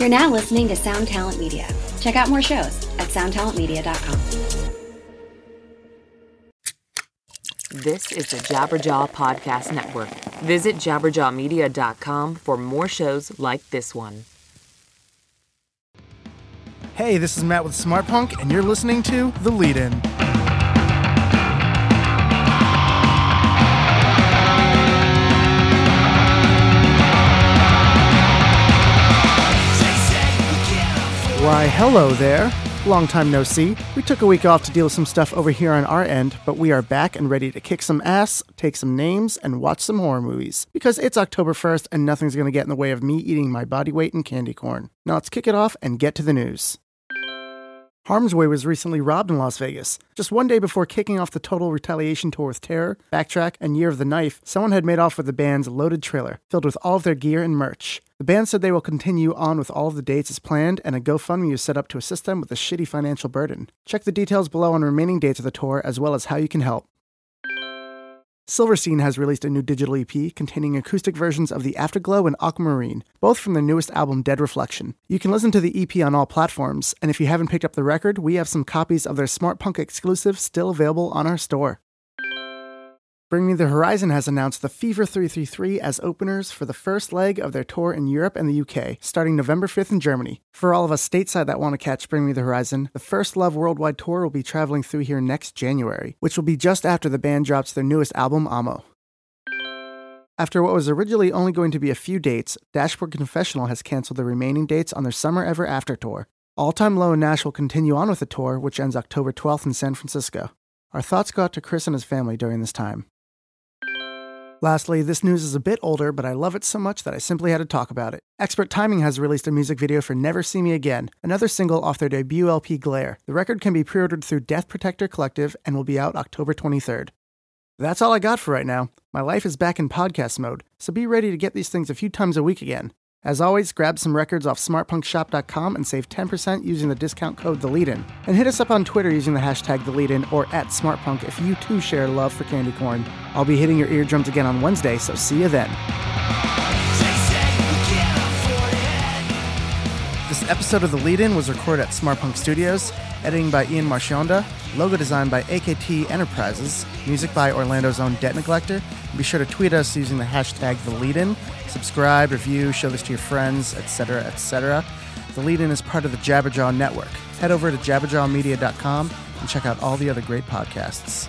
You're now listening to Sound Talent Media. Check out more shows at soundtalentmedia.com. This is the Jabberjaw Podcast Network. Visit jabberjawmedia.com for more shows like this one. Hey, this is Matt with Smart Punk, and you're listening to The Lead In. Why, hello there. Long time no see. We took a week off to deal with some stuff over here on our end, but we are back and ready to kick some ass, take some names, and watch some horror movies. Because it's October 1st and nothing's gonna get in the way of me eating my body weight in candy corn. Now let's kick it off and get to the news. Harm's Way was recently robbed in Las Vegas. Just one day before kicking off the Total Retaliation tour with Terror, Backtrack, and Year of the Knife, someone had made off with the band's loaded trailer, filled with all of their gear and merch. The band said they will continue on with all of the dates as planned, and a GoFundMe is set up to assist them with a shitty financial burden. Check the details below on remaining dates of the tour, as well as how you can help. Silverstein has released a new digital EP containing acoustic versions of The Afterglow and Aquamarine, both from their newest album Dead Reflection. You can listen to the EP on all platforms, and if you haven't picked up the record, we have some copies of their Smart Punk exclusive still available on our store. Bring Me the Horizon has announced the Fever 333 as openers for the first leg of their tour in Europe and the UK, starting November 5th in Germany. For all of us stateside that want to catch Bring Me the Horizon, the First Love Worldwide Tour will be traveling through here next January, which will be just after the band drops their newest album, Amo. After what was originally only going to be a few dates, Dashboard Confessional has canceled the remaining dates on their Summer Ever After tour. All Time Low and Gnash will continue on with the tour, which ends October 12th in San Francisco. Our thoughts go out to Chris and his family during this time. Lastly, this news is a bit older, but I love it so much that I simply had to talk about it. Expert Timing has released a music video for Never See Me Again, another single off their debut LP Glare. The record can be pre ordered through Death Protector Collective and will be out October 23rd. That's all I got for right now. My life is back in podcast mode, so be ready to get these things a few times a week again. As always, grab some records off smartpunkshop.com and save 10% using the discount code THELEADIN. And hit us up on Twitter using the hashtag THELEADIN or at smartpunk if you too share love for candy corn. I'll be hitting your eardrums again on Wednesday, so see you then. Episode of The Lead In was recorded at Smart Punk Studios, editing by Ian Marchionda, logo designed by AKT Enterprises, music by Orlando's own Debt Neglector. Be sure to tweet us using the hashtag The Lead In. Subscribe, review, show this to your friends, etc., etc. The Lead In is part of the Jabberjaw Network. Head over to jabberjawmedia.com and check out all the other great podcasts.